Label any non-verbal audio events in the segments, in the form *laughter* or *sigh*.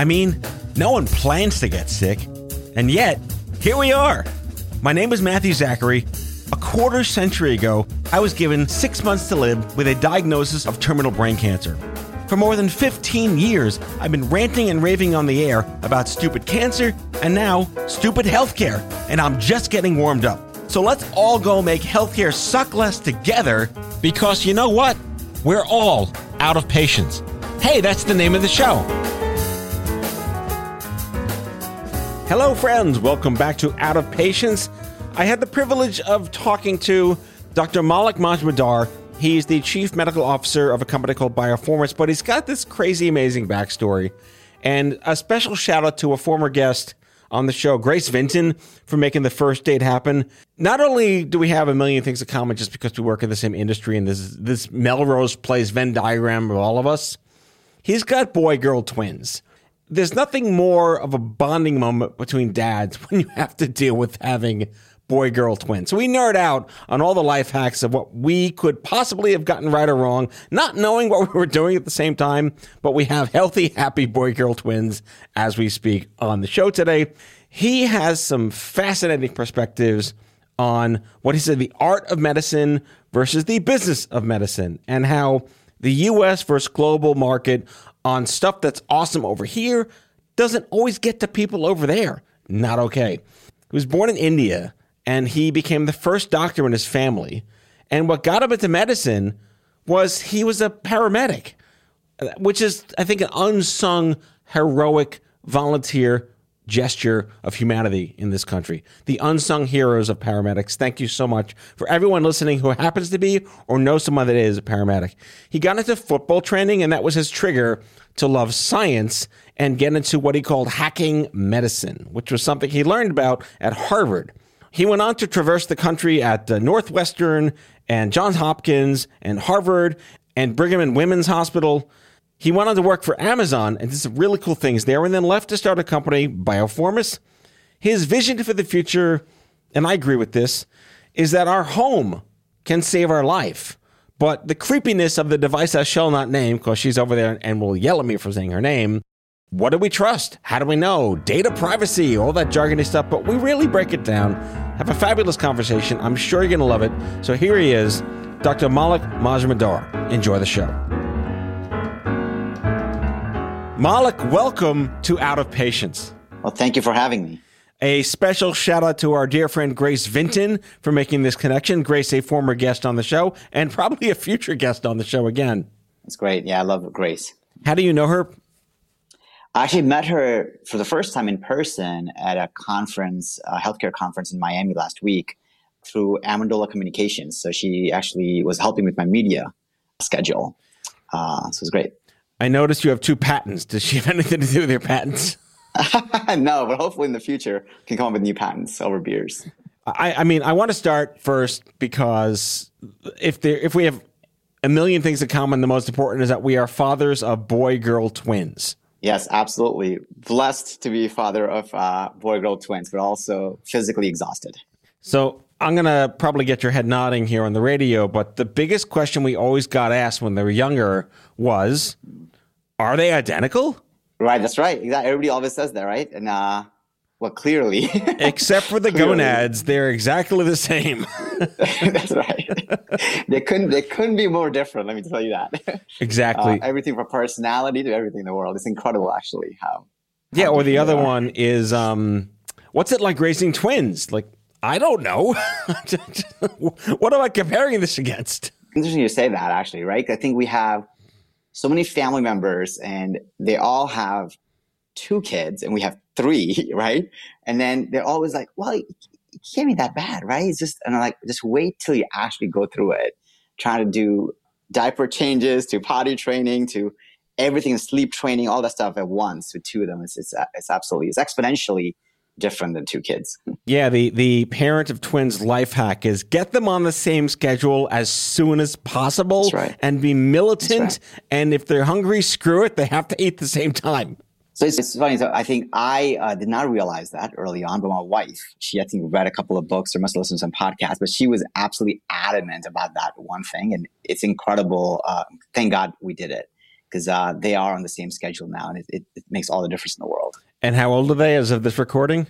I mean, no one plans to get sick, and yet, here we are. My name is Matthew Zachary. A quarter century ago, I was given six months to live with a diagnosis of terminal brain cancer. For more than 15 years, I've been ranting and raving on the air about stupid cancer and now stupid healthcare, and I'm just getting warmed up. So let's all go make healthcare suck less together because you know what? We're all out of patience. Hey, that's the name of the show. Hello, friends. Welcome back to Out of Patience. I had the privilege of talking to Dr. Maulik Majmudar. He's the chief medical officer of a company called Biofourmis, but he's got this crazy, amazing backstory. And a special shout out to a former guest on the show, Grace Vinton, for making the first date happen. Not only do we have a million things in common just because we work in the same industry and this this Melrose Place Venn diagram of all of us, he's got boy girl twins there's nothing more of a bonding moment between dads *laughs* when you have to deal with having boy girl twins. So we nerd out on all the life hacks of what we could possibly have gotten right or wrong, not knowing what we were doing at the same time, but we have healthy, happy boy girl twins as we speak on the show today. He has some fascinating perspectives on what he said the art of medicine versus the business of medicine and how the US versus global market on stuff that's awesome over here doesn't always get to people over there. Not okay. He was born in India and he became the first doctor in his family. And what got him into medicine was he was a paramedic, which is, I think, an unsung heroic volunteer gesture of humanity in this country. The unsung heroes of paramedics. Thank you so much for everyone listening who happens to be or knows someone that is a paramedic. He got into football training, and that was his trigger to love science and get into what he called hacking medicine, which was something he learned about at Harvard. He went on to traverse the country at uh, Northwestern and Johns Hopkins and Harvard and Brigham and Women's Hospital. He went on to work for Amazon and did some really cool things there and then left to start a company, Biofourmis. His vision for the future, and I agree with this, is that our home can save our life. But the creepiness of the device I shall not name, because she's over there and will yell at me for saying her name, what do we trust? How do we know? Data privacy, all that jargony stuff, but we really break it down. Have a fabulous conversation. I'm sure you're going to love it. So here he is, Dr. Maulik Majmudar. Enjoy the show. Maulik, welcome to Out of Patience. Well, thank you for having me. A special shout out to our dear friend Grace Vinton for making this connection. Grace, a former guest on the show and probably a future guest on the show again. That's great. Yeah, I love Grace. How do you know her? I actually met her for the first time in person at a conference, a healthcare conference in Miami last week through Amendola Communications. So she actually was helping with my media schedule. Uh, so it was great. I noticed you have two patents. Does she have *laughs* anything to do with your patents? *laughs* no, but hopefully in the future can come up with new patents over beers. I, I mean, I want to start first because if there, if we have a million things in common, the most important is that we are fathers of boy girl twins. Yes, absolutely. Blessed to be father of uh, boy girl twins, but also physically exhausted. So I'm going to probably get your head nodding here on the radio, but the biggest question we always got asked when they were younger was Are they identical? Right, that's right. Exactly. Everybody always says that, right? And uh, well, clearly, *laughs* except for the gonads, they're exactly the same. *laughs* that's right. they couldn't. They couldn't be more different. Let me tell you that. Exactly. Uh, everything from personality to everything in the world. It's incredible, actually. How? Yeah. Or the other one is, um, what's it like raising twins? Like, I don't know. *laughs* what am I comparing this against? Interesting you say that, actually, right? I think we have so many family members and they all have two kids and we have three, *laughs* right? And then they're always like, well, it can't be that bad, right? It's just, and I'm like, just wait till you actually go through it, trying to do diaper changes to potty training to everything, sleep training, all that stuff at once with two of them. It's, it's, uh, it's absolutely, it's exponentially different than two kids. *laughs* Yeah, the the parent of twins life hack is get them on the same schedule as soon as possible right. and be militant. Right. And if they're hungry, screw it. They have to eat the same time. So it's, it's funny. So I think I uh, did not realize that early on, but my wife, she I think read a couple of books or must have listened to some podcasts, but she was absolutely adamant about that one thing, and it's incredible. Uh, thank God we did it because uh, they are on the same schedule now, and it, it, it makes all the difference in the world. And how old are they as of this recording?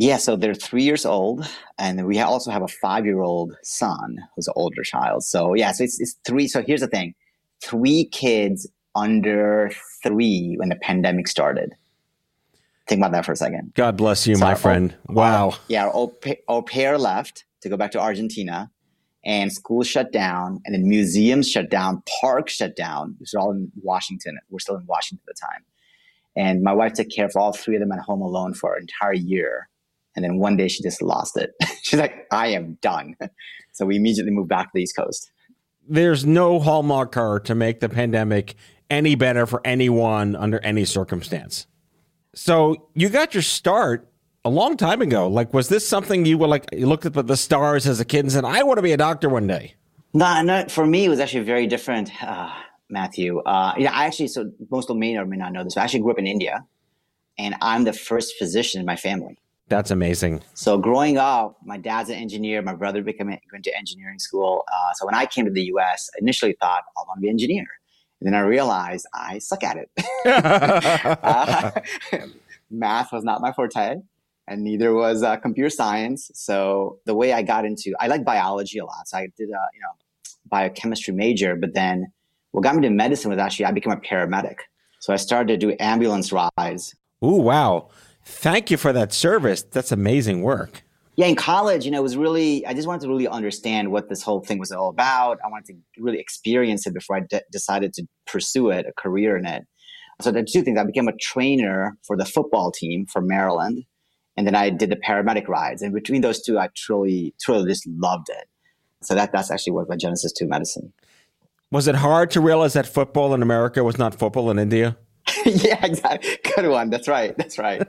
Yeah, so they're three years old, and we also have a five-year-old son who's an older child. So yeah, so it's, it's three. So here's the thing: three kids under three when the pandemic started. Think about that for a second. God bless you, So my friend. Wow. Our- yeah, our au, au pair left to go back to Argentina, and schools shut down, and then museums shut down, parks shut down. This is all in Washington. We're still in Washington at the time. And my wife took care of all three of them at home alone for an entire year. And then one day she just lost it. *laughs* She's like, I am done. *laughs* So we immediately moved back to the East Coast. There's no hallmark card to make the pandemic any better for anyone under any circumstance. So you got your start a long time ago. Like, was this something you were like, you looked at the, the stars as a kid and said, I want to be a doctor one day? No, no, for me, it was actually very different, uh, Matthew. Uh, yeah, I actually, so most people may or may not know this, but I actually grew up in India, and I'm the first physician in my family. That's amazing. So growing up, my dad's an engineer. My brother became went to engineering school. Uh, so when I came to the U.S., I initially thought I want to be an engineer, and then I realized I suck at it. *laughs* Uh, *laughs* math was not my forte, and neither was uh, computer science. So the way I got into, I like biology a lot. So I did a you know biochemistry major, but then what got me to medicine was actually I became a paramedic. So I started to do ambulance rides Ooh, wow. Thank you for that service. That's amazing work. yeah, in college, you know, it was really, I just wanted to really understand what this whole thing was all about. I wanted to really experience it before I de- decided to pursue it, a career in it. So the two things, I became a trainer for the football team for Maryland. And then I did the paramedic rides. And between those two, I truly, truly just loved it. So that, that's actually what my genesis to medicine. Was it hard to realize that football in America was not football in India? *laughs* yeah, exactly. Good one. That's right. That's right.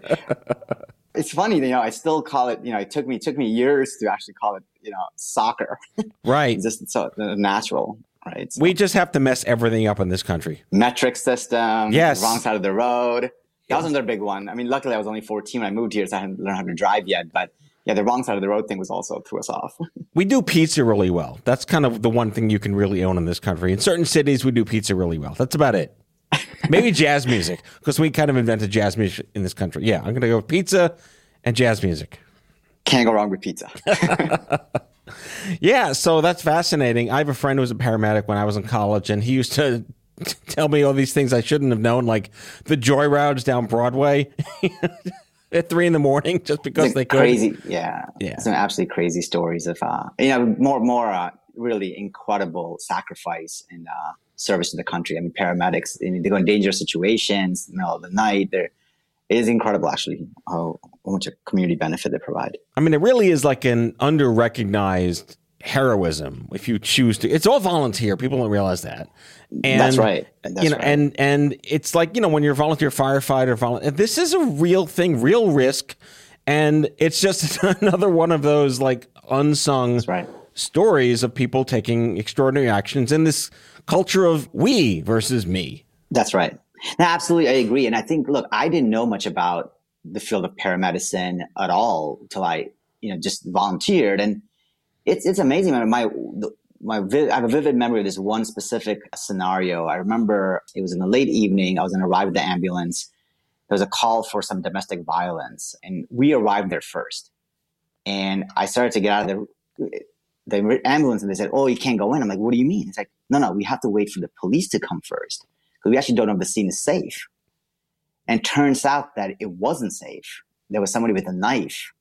*laughs* it's funny, you know, I still call it, you know, it took me, it took me years to actually call it, you know, soccer. Right. *laughs* It's just so uh, natural, right? So We just have to mess everything up in this country. metric system, Yes. wrong side of the road. That was another big one. I mean, luckily I was only 14 when I moved here, so I hadn't learned how to drive yet. But yeah, the wrong side of the road thing was also threw us off. We do pizza really well. That's kind of the one thing you can really own in this country. In certain cities, we do pizza really well. That's about it. Maybe jazz music, because we kind of invented jazz music in this country. Yeah, I'm going to go with pizza and jazz music. Can't go wrong with pizza. *laughs* *laughs* Yeah, so that's fascinating. I have a friend who was a paramedic when I was in college, and he used to *laughs* tell me all these things I shouldn't have known, like the joy routes down Broadway at three in the morning, just because Like they could. crazy, yeah, Yeah. Some absolutely crazy stories of, uh, you know, more, more uh, really incredible sacrifice and uh, service to the country. I mean, paramedics, I mean, they go in dangerous situations, in the middle of the night. They're, it is incredible, actually, how, how much a community benefit they provide. I mean, it really is like an under recognized heroism if you choose to. It's all volunteer. People don't realize that. And, That's right. That's you know, right. and and it's like you know when you're a volunteer firefighter, volunteer, this is a real thing, real risk, and it's just *laughs* another one of those like unsung right. stories of people taking extraordinary actions in this culture of we versus me. That's right. Absolutely, I agree. And I think, look, I didn't know much about the field of paramedicine at all until I, you know, just volunteered. And it's it's amazing. My my I have a vivid memory of this one specific scenario. I remember it was in the late evening. I was going to arrive at the ambulance. There was a call for some domestic violence, and we arrived there first. And I started to get out of the the ambulance, and they said, "Oh, you can't go in." I'm like, "What do you mean?" It's like, "No, no, we have to wait for the police to come first because we actually don't know if the scene is safe." And turns out that it wasn't safe. There was somebody with a knife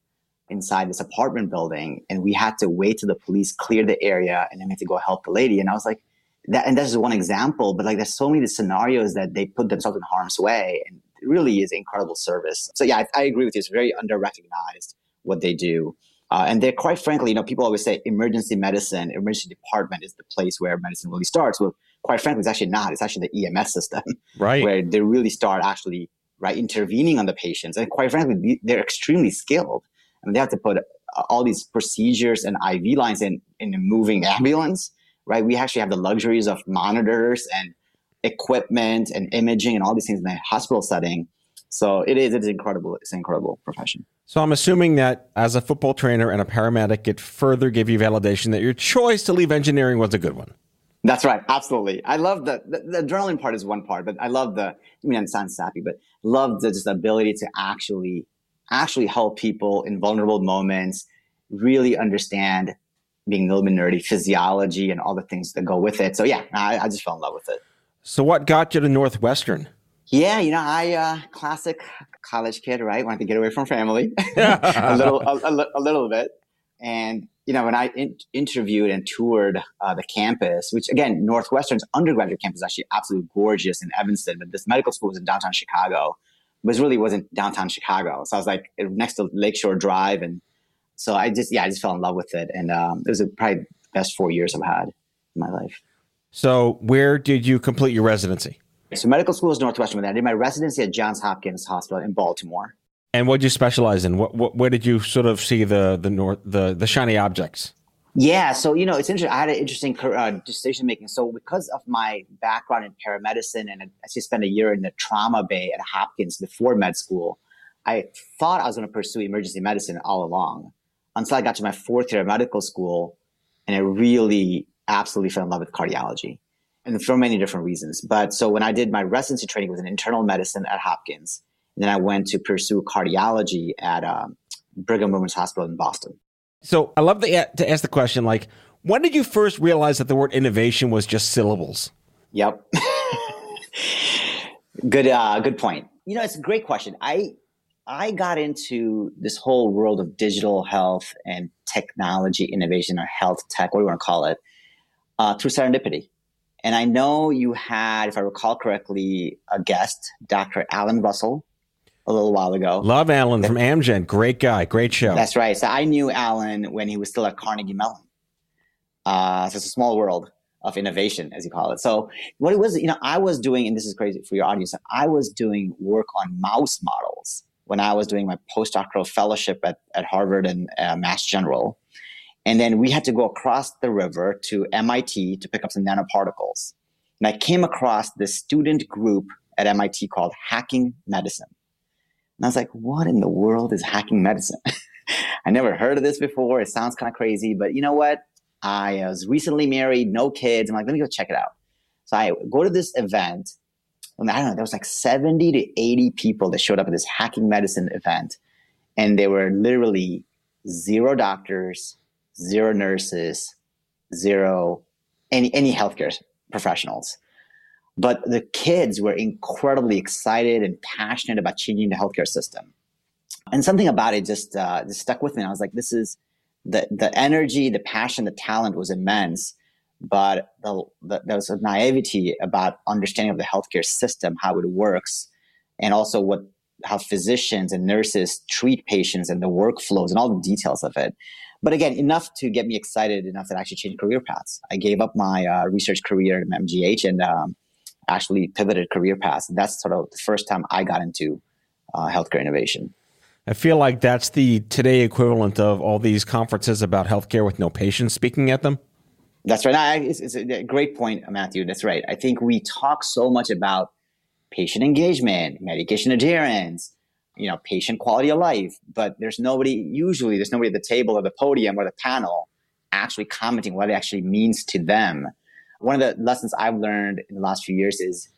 inside this apartment building, and we had to wait till the police cleared the area, and then we had to go help the lady. And I was like, "That." And that's just one example, but like, there's so many scenarios that they put themselves in harm's way, and it really is incredible service. So yeah, I, I agree with you. It's very under recognized what they do. Uh, and they're quite frankly, you know, people always say emergency medicine, emergency department is the place where medicine really starts. Well, quite frankly, it's actually not. It's actually the EMS system, *laughs* right? Where they really start actually right intervening on the patients. And quite frankly, they're extremely skilled. I mean, they have to put uh, all these procedures and IV lines in in a moving ambulance, right? We actually have the luxuries of monitors and equipment and imaging and all these things in the hospital setting. So it is, it is incredible. It's an incredible profession. So I'm assuming that as a football trainer and a paramedic, it further gave you validation that your choice to leave engineering was a good one. That's right. Absolutely. I love the, the, the adrenaline part is one part, but I love the, I mean, it sounds sappy, but love the just ability to actually, actually help people in vulnerable moments, really understand being a little bit nerdy, physiology and all the things that go with it. So yeah, I, I just fell in love with it. So what got you to Northwestern? Yeah, you know, I uh, classic college kid, right? Wanted to get away from family *laughs* *laughs* a little, a, a, a, little bit. And you know, when I in- interviewed and toured uh, the campus, which again, Northwestern's undergraduate campus is actually absolutely gorgeous in Evanston, but this medical school was in downtown Chicago, but it really wasn't downtown Chicago. So I was like next to Lakeshore Drive, and so I just yeah, I just fell in love with it, and um, it was a, probably the best four years I've had in my life. So, where did you complete your residency? So, medical school is Northwestern. I did my residency at Johns Hopkins Hospital in Baltimore. And what did you specialize in? What, what, where did you sort of see the the north the the shiny objects? Yeah, so you know, it's interesting. I had an interesting uh, decision making. So because of my background in paramedicine, and I actually spent a year in the trauma bay at Hopkins before med school, I thought I was going to pursue emergency medicine all along until I got to my fourth year of medical school, and I really absolutely fell in love with cardiology and for many different reasons. But so when I did my residency training was in internal medicine at Hopkins, and then I went to pursue cardiology at um, Brigham Women's Hospital in Boston. So I love to, to ask the question like, when did you first realize that the word innovation was just syllables? Yep. *laughs* good, uh, good point. You know, it's a great question. I I got into this whole world of digital health and technology innovation or health tech, what do you want to call it, uh, through serendipity. And I know you had, if I recall correctly, a guest, Dr. Alan Russell, a little while ago. Love Alan from Amgen. Great guy. Great show. That's right. So I knew Alan when he was still at Carnegie Mellon. Uh, so it's a small world of innovation, as you call it. So what it was, you know, I was doing, and this is crazy for your audience, I was doing work on mouse models when I was doing my postdoctoral fellowship at, at Harvard and uh, Mass General. And then we had to go across the river to MIT to pick up some nanoparticles. And I came across this student group at MIT called Hacking Medicine. And I was like, what in the world is hacking medicine? *laughs* I never heard of this before. It sounds kind of crazy, but you know what? I was recently married, no kids. I'm like, let me go check it out. So I go to this event, and I don't know, there was like 70 to 80 people that showed up at this hacking medicine event. And they were literally zero doctors, zero nurses, zero any any healthcare professionals. But the kids were incredibly excited and passionate about changing the healthcare system. And something about it just uh, just stuck with me. I was like, this is the the energy, the passion, the talent was immense, but the, the, there was a naivety about understanding of the healthcare system, how it works, and also what how physicians and nurses treat patients and the workflows and all the details of it. But again, enough to get me excited enough that I actually changed career paths. I gave up my uh, research career at MGH and um, actually pivoted career paths. And That's sort of the first time I got into uh, healthcare innovation. I feel like that's the today equivalent of all these conferences about healthcare with no patients speaking at them. That's right. It's, it's a great point, Matthew. That's right. I think we talk so much about patient engagement, medication adherence, you know, patient quality of life. But there's nobody, usually there's nobody at the table or the podium or the panel actually commenting what it actually means to them. One of the lessons I've learned in the last few years is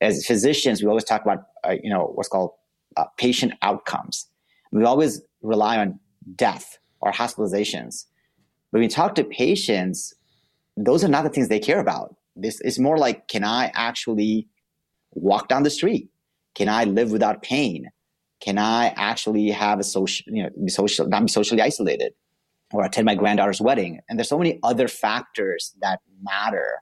as physicians, we always talk about, uh, you know, what's called uh, patient outcomes. We always rely on death or hospitalizations. But when we talk to patients, those are not the things they care about. This is more like, can I actually walk down the street? Can I live without pain? Can I actually have a social, you know, be social, not be socially isolated or attend my granddaughter's wedding? And there's so many other factors that matter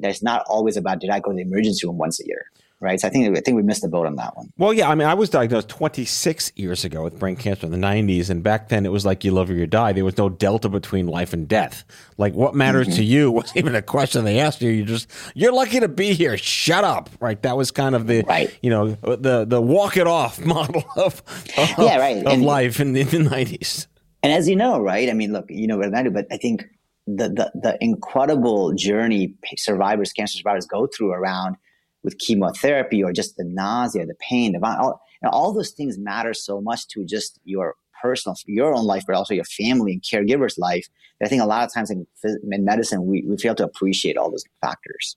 that it's not always about, did I go to the emergency room once a year? Right? So I think I think we missed the boat on that one. Well, yeah, I mean, I was diagnosed 26 years ago with brain cancer in the 90s, and back then it was like you live or you die. There was no delta between life and death. Like what matters mm-hmm. to you *laughs* wasn't even a question they asked you. You just you're lucky to be here. Shut up, right? That was kind of the right. you know the the walk it off *laughs* model of, of yeah, right. of and, life in, in the 90s. And as you know, right? I mean, look, you know what I do, but I think the the the incredible journey survivors, cancer survivors, go through around with chemotherapy or just the nausea, the pain, the all, all those things matter so much to just your personal, your own life, but also your family and caregiver's life. I think a lot of times in, in medicine, we, we fail to appreciate all those factors.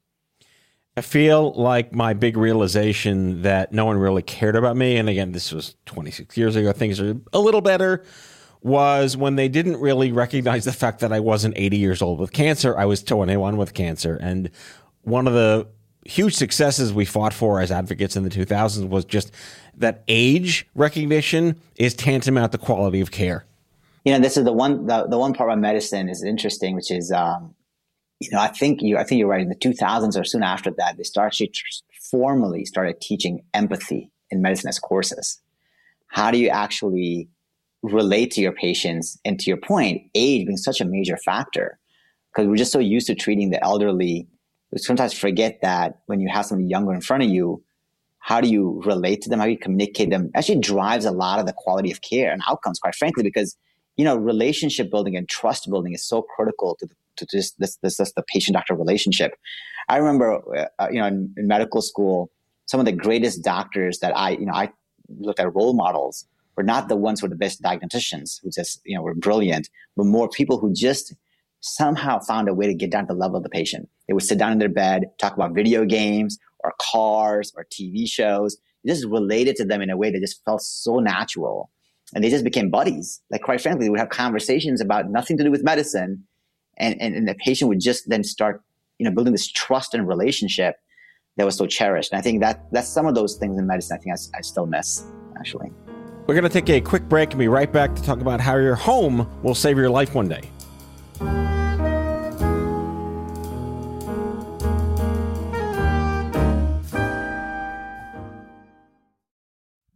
I feel like my big realization that no one really cared about me, and again, this was 26 years ago, things are a little better, was when they didn't really recognize the fact that I wasn't 80 years old with cancer. I was 21 with cancer. And one of the huge successes we fought for as advocates in the 2000s was just that age recognition is tantamount to quality of care. You know, this is the one the, the one part about medicine is interesting, which is um, you know I think you I think you're right. In the 2000s or soon after that, they started formally started teaching empathy in medicine as courses. How do you actually relate to your patients? And to your point, age being such a major factor because we're just so used to treating the elderly sometimes forget that when you have somebody younger in front of you, how do you relate to them? How do you communicate them? Actually drives a lot of the quality of care and outcomes, quite frankly, because you know relationship building and trust building is so critical to the, to just this this, this the patient doctor relationship. I remember, uh, you know, in, in medical school, some of the greatest doctors that I you know I looked at role models were not the ones who were the best diagnosticians who just you know were brilliant, but more people who just somehow found a way to get down to the level of the patient. They would sit down in their bed, talk about video games or cars or TV shows. This is related to them in a way that just felt so natural. And they just became buddies. Like, quite frankly, they would have conversations about nothing to do with medicine. And, and, and the patient would just then start, you know, building this trust and relationship that was so cherished. And I think that that's some of those things in medicine I think I, I still miss, actually. We're going to take a quick break and be right back to talk about how your home will save your life one day.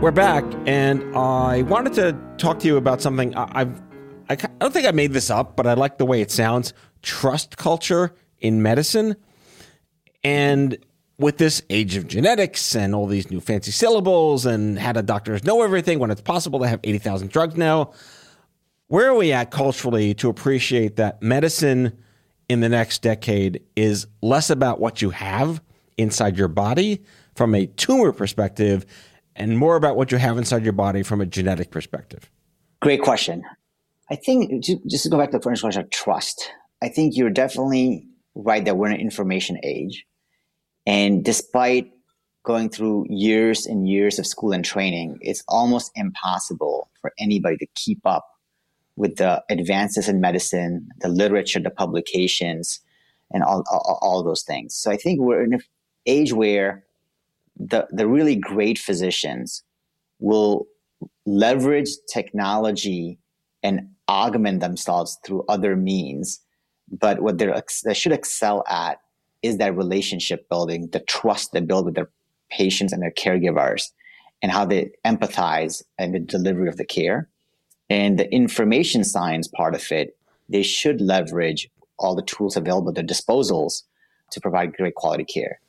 We're back, and I wanted to talk to you about something I've I don't think I made this up, but I like the way it sounds. Trust culture in medicine. And with this age of genetics and all these new fancy syllables and how do doctors know everything when it's possible to have 80,000 drugs now, where are we at culturally to appreciate that medicine in the next decade is less about what you have inside your body from a tumor perspective and more about what you have inside your body from a genetic perspective? Great question. I think just to go back to the first question of trust, I think you're definitely right that we're in an information age and despite going through years and years of school and training, it's almost impossible for anybody to keep up with the advances in medicine, the literature, the publications, and all, all, all those things. So I think we're in an age where the, the really great physicians will leverage technology and augment themselves through other means. But what they should excel at is that relationship building, the trust they build with their patients and their caregivers, and how they empathize and the delivery of the care. And the information science part of it, they should leverage all the tools available at their disposals to provide great quality care.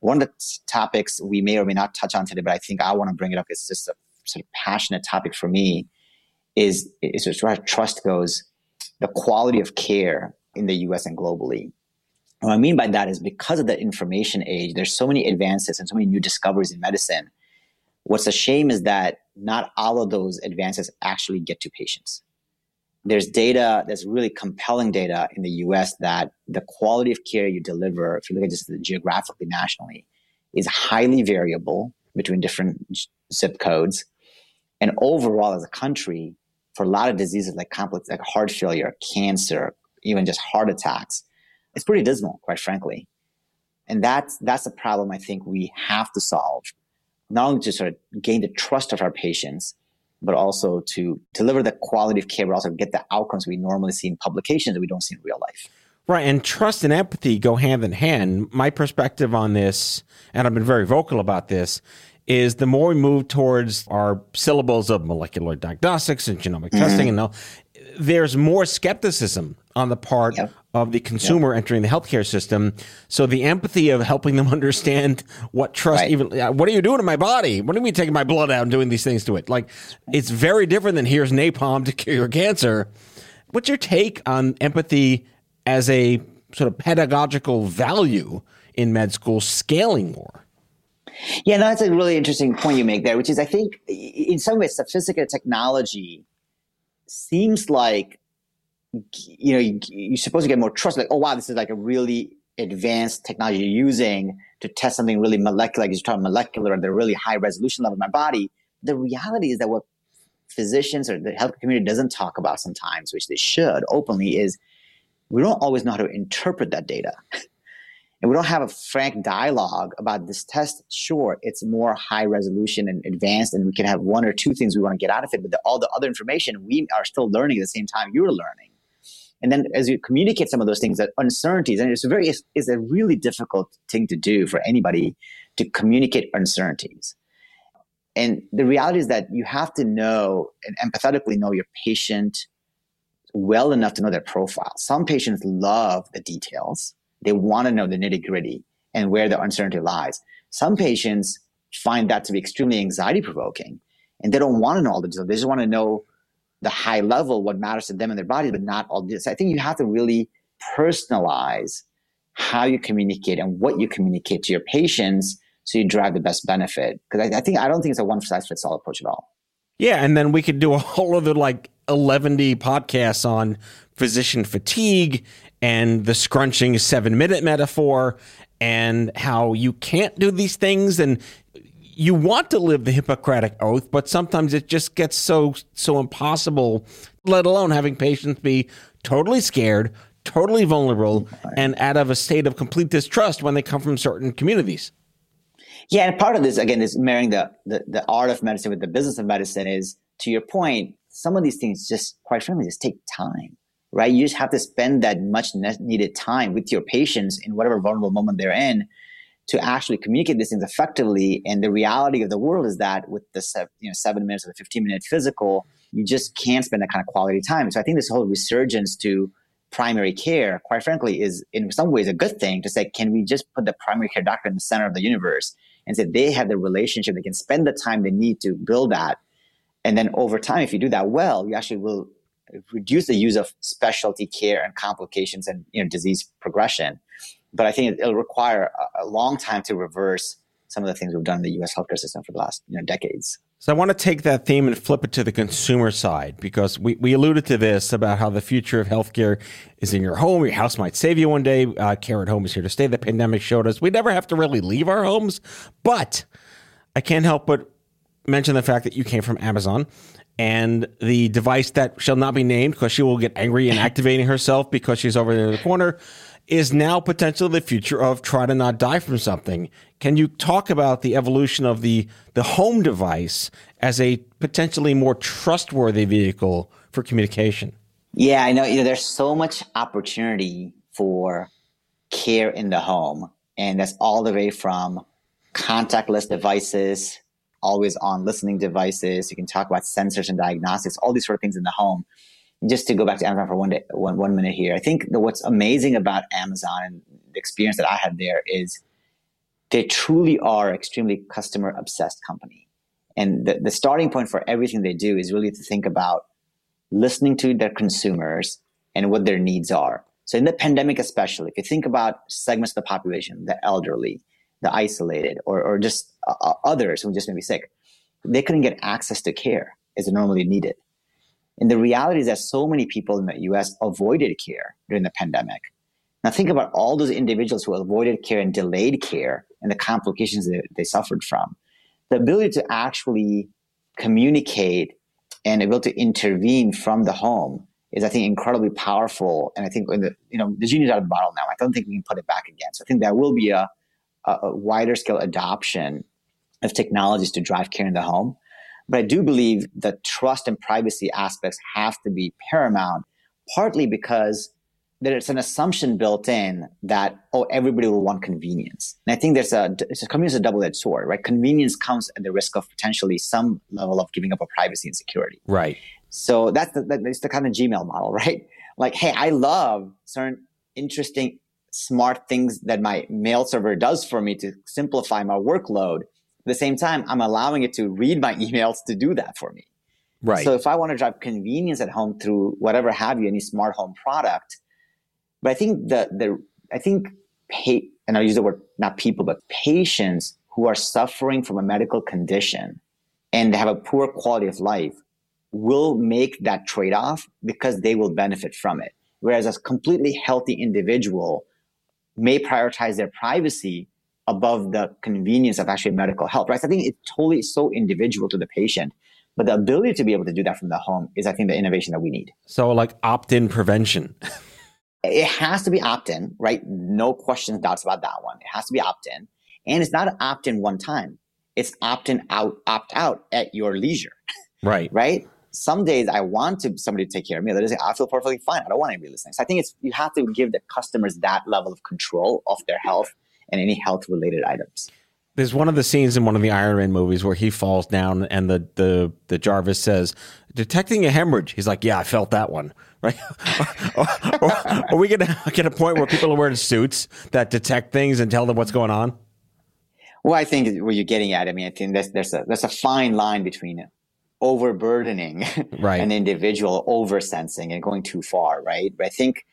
One of the topics we may or may not touch on today, but I think I want to bring it up. It's just a sort of passionate topic for me. Is is as far as trust goes, the quality of care in the U.S. and globally. What I mean by that is because of the information age, there's so many advances and so many new discoveries in medicine. What's a shame is that not all of those advances actually get to patients. There's data, there's really compelling data in the US that the quality of care you deliver, if you look at just geographically nationally, is highly variable between different zip codes. And overall, as a country, for a lot of diseases like complex, like heart failure, cancer, even just heart attacks, it's pretty dismal, quite frankly. And that's that's a problem I think we have to solve, not only to sort of gain the trust of our patients, but also to deliver the quality of care, but also get the outcomes we normally see in publications that we don't see in real life. Right. And trust and empathy go hand in hand. My perspective on this, and I've been very vocal about this, is the more we move towards our syllables of molecular diagnostics and genomic mm-hmm. testing and all, there's more skepticism on the part yep. Of the consumer entering the healthcare system. So the empathy of helping them *laughs* understand what trust right. even uh, what are you doing to my body? What are you taking my blood out and doing these things to it? Like it's very different than here's napalm to *laughs* cure your cancer. What's your take on empathy as a sort of pedagogical value in med school scaling more? Yeah, no, that's a really interesting point you make there, which is I think in some ways sophisticated technology seems like you know you, you're supposed to get more trust. Like, oh wow, this is like a really advanced technology you're using to test something really molecular, like you're talking molecular at the really high resolution level of my body. The reality is that what physicians or the health community doesn't talk about sometimes, which they should openly, is we don't always know how to interpret that data. and we don't have a frank dialogue about this test, sure, it's more high resolution and advanced, and we can have one or two things we want to get out of it, but the, all the other information we are still learning at the same time you're learning. And then as you communicate some of those things, that uncertainties, and it's a very it's, it's a really difficult thing to do for anybody to communicate uncertainties. And the reality is that you have to know and empathetically know your patient well enough to know their profile. Some patients love the details they want to know the nitty gritty and where the uncertainty lies. Some patients find that to be extremely anxiety provoking and they don't want to know all the details. They just want to know the high level, what matters to them and their body, but not all this. I think you have to really personalize how you communicate and what you communicate to your patients so you drive the best benefit. Because I, I, think I don't think it's a one size fits all approach at all. Yeah, and then we could do a whole other like 11 podcasts on physician fatigue and the scrunching seven minute metaphor and how you can't do these things and you want to live the Hippocratic oath, but sometimes it just gets so so impossible, let alone having patients be totally scared, totally vulnerable, and out of a state of complete distrust when they come from certain communities. Yeah, and part of this again is marrying the, the, the art of medicine with the business of medicine is to your point, some of these things just quite frankly just take time right? You just have to spend that much needed time with your patients in whatever vulnerable moment they're in to actually communicate these things effectively. And the reality of the world is that with the you know seven minutes or the fifteen minute physical, you just can't spend that kind of quality time. So I think this whole resurgence to primary care, quite frankly, is in some ways a good thing to say, can we just put the primary care doctor in the center of the universe and say they have the relationship, they can spend the time they need to build that. And then over time, if you do that well, you actually will reduce the use of specialty care and complications and you know disease progression. But I think it'll require a, a long time to reverse some of the things we've done in the U.S. healthcare system for the last you know decades. So I want to take that theme and flip it to the consumer side because we, we alluded to this about how the future of healthcare is in your home. Your house might save you one day. Uh, care at home is here to stay. The pandemic showed us we never have to really leave our homes. But I can't help but mention the fact that you came from Amazon and the device that shall not be named because she will get angry and *laughs* activating herself because she's over there in the corner is now potentially the future of try to not die from something. Can you talk about the evolution of the the home device as a potentially more trustworthy vehicle for communication? Yeah, I know. You know, there's so much opportunity for care in the home, and that's all the way from contactless devices always on listening devices. You can talk about sensors and diagnostics, all these sort of things in the home. Just to go back to Amazon for one, day, one, one minute here, I think what's amazing about Amazon and the experience that I had there is they truly are extremely customer obsessed company. And the, the starting point for everything they do is really to think about listening to their consumers and what their needs are. So in the pandemic, especially, if you think about segments of the population, the elderly, the isolated, or, or just uh, others who just may be sick, they couldn't get access to care as normally needed. And the reality is that so many people in the US avoided care during the pandemic. Now think about all those individuals who avoided care and delayed care and the complications that they suffered from. The ability to actually communicate and able to intervene from the home is, I think, incredibly powerful. And I think the you know the genie's out of the bottle now. I don't think we can put it back again. So I think there will be a, a wider scale adoption of technologies to drive care in the home. But I do believe the trust and privacy aspects have to be paramount, partly because there's an assumption built in that oh everybody will want convenience. And i think there's a it's a convenience is a double-edged sword right? Convenience comes at the risk of potentially some level of giving up a privacy and security. Right. So that's the, that's the kind of gmail model *laughs* right? Like hey i love certain interesting smart things that my mail server does for me to simplify my workload. At the same time, I'm allowing it to read my *laughs* emails to do that for me. Right. So if I want to drive convenience at home through whatever have you, any smart home product, but I think the the I think pay and I'll use the word not people, but patients who are suffering from a medical condition and have a poor quality of life will make that trade off because they will benefit from it. Whereas a completely healthy individual may prioritize their privacy above the convenience of actually medical help, right? So I think it's totally so individual to the patient. But the ability to be able to do that from the home is, I think, the innovation that we need. So, like opt in prevention. it has to be opt in, right? No questions, doubts about that one. It has to be opt in. And it's not opt in one time, it's opt in out, opt out at your leisure. Right. *laughs* right? some days I want to somebody to take care of me. Other days I feel perfectly fine. I don't want any anybody listening. So I think it's you have to give the customers that level of control of their health and any health related items. There's one of the scenes in one of the Iron Man movies where he falls down and the the, the Jarvis says, "Detecting a hemorrhage." He's like, "Yeah, I felt that one." *laughs* Right? *laughs* are we going to get a point where people are wearing suits that detect things and tell them what's going on? Well, I think what you're getting at. I mean, I think there's there's a there's a fine line between overburdening right. an individual, oversensing and going too far, right? But I think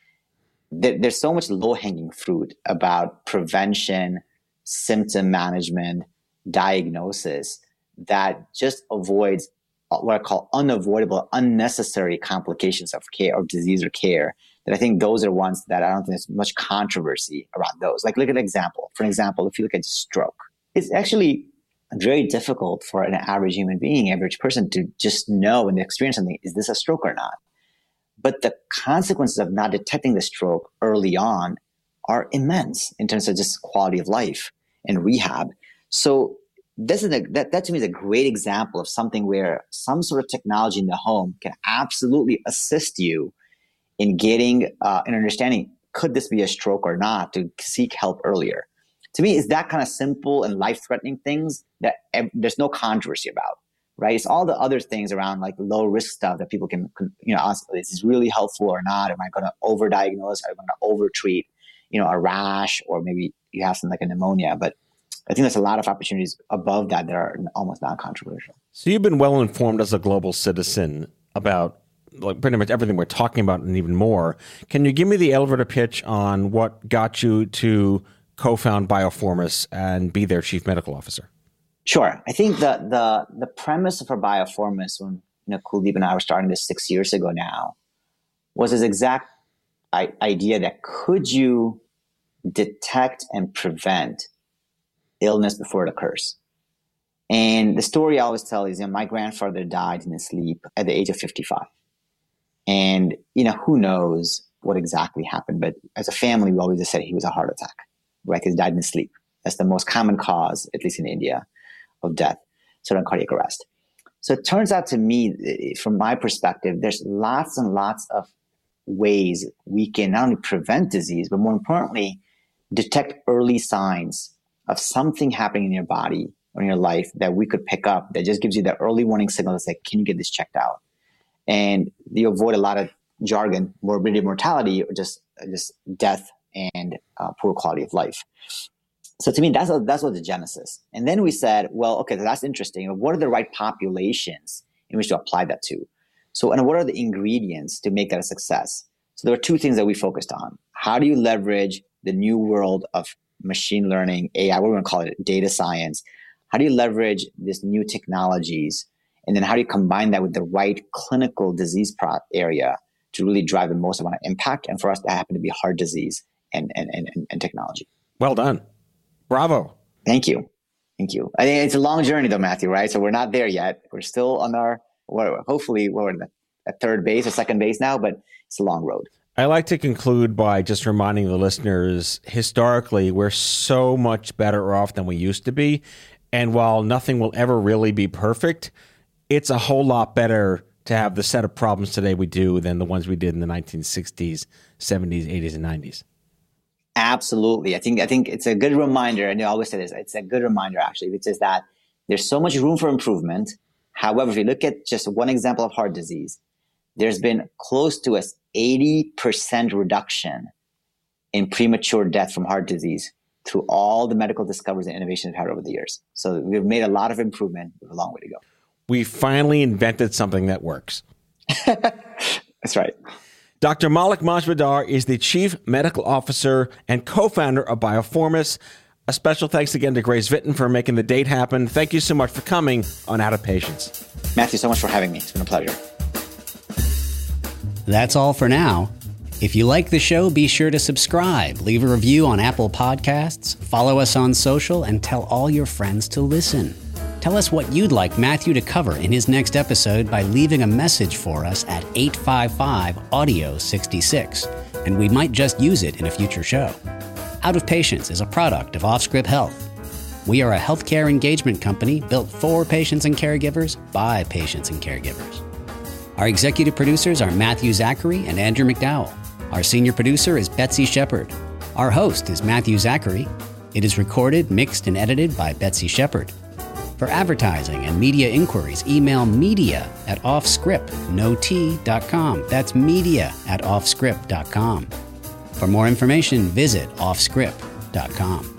that there's so much low hanging fruit about prevention, symptom management, diagnosis that just avoids uh, what I call unavoidable, unnecessary complications of care of disease or care. That I think those are ones that I don't think there's much controversy around those. Like look at an example. For example, if you look at stroke, it's actually very difficult for an average human being, average person to just know and experience something. Is this a stroke or not? But the consequences of not detecting the stroke early on are immense in terms of just quality of life and rehab. So this is a, that, that to me is a great example of something where some sort of technology in the home can absolutely assist you in getting uh, an understanding could this be a stroke or not to seek help earlier to me, it's that kind of simple and life threatening things that there's no controversy about, right? It's all the other things around like low risk stuff that people can, you know, ask, is this really helpful or not? Am I going to overdiagnose? Am I going to overtreat, you know, a rash or maybe you have something like a pneumonia? But I think there's a lot of opportunities above that that are almost non controversial. So you've been well informed as a global citizen about like pretty much everything we're talking about and even more. Can you give me the elevator pitch on what got you to co-found Biofourmis and be their chief medical officer? Sure. I think the the the premise for Biofourmis, when you know Kuldeep and I were starting this six years ago now, was this exact idea that could you detect and prevent illness before it occurs? And the story I always tell is, you know, my grandfather died in his sleep at the age of 55. And, you know, who knows what exactly happened. But as a family, we always just said he was a heart attack, right? He died in his sleep. That's the most common cause, at least in India, of death, sudden cardiac arrest. So it turns out to me, from my perspective, there's lots and lots of ways we can not only prevent disease, but more importantly, detect early signs of something happening in your body or in your life that we could pick up that just gives you that early warning signal that say, can you get this checked out? And you avoid a lot of jargon, morbidity, mortality, or just just death and uh, poor quality of life. So to me, that's a, that's what the genesis. And then we said, well, okay, that's interesting. What are the right populations in which to apply that to? So, and what are the ingredients to make that a success? So there were two things that we focused on. How do you leverage the new world of machine learning, AI, we're going to call it, data science? How do you leverage these new technologies? And then how do you combine that with the right clinical disease area to really drive the most amount of impact. And for us, that happened to be heart disease and, and, and, and technology. Well done. Bravo. Thank you. Thank you. I think it's a long journey though, Matthew, right? So we're not there yet. We're still on our, what, hopefully we're at third base or second base now, but it's a long road. I like to conclude by just reminding the listeners historically, we're so much better off than we used to be. And while nothing will ever really be perfect, it's a whole lot better to have the set of problems today we do than the ones we did in the 1960s, 70s, 80s, and 90s. Absolutely. I think I think it's a good reminder, and I always say this, it's a good reminder actually, which is that there's so much room for improvement. However, if you look at just one example of heart disease, there's been close to a 80% reduction in premature death from heart disease through all the medical discoveries and innovations we've had over the years. So we've made a lot of improvement with a long way to go we finally invented something that works. *laughs* That's right. Dr. Maulik Majmudar is the Chief Medical Officer and co founder of Biofourmis. A special thanks again to Grace Vitten for making the date happen. Thank you so much for coming on Out of Patients. Matthew, so much for having me. It's been a pleasure. That's all for now. If you like the show, be sure to subscribe, leave a review on Apple Podcasts, follow us on social, and tell all your friends to listen. Tell us what you'd like Matthew to cover in his next episode by leaving a message for us at 855 Audio 66, and we might just use it in a future show. Out of Patients is a product of Offscript Health. We are a healthcare engagement company built for patients and caregivers by patients and caregivers. Our executive producers are Matthew Zachary and Andrew McDowell. Our senior producer is Betsy Shepard. Our host is Matthew Zachary. It is recorded, mixed, and edited by Betsy Shepard. For advertising and media inquiries, email media at offscript.com. That's media at offscript.com. For more information, visit offscript.com.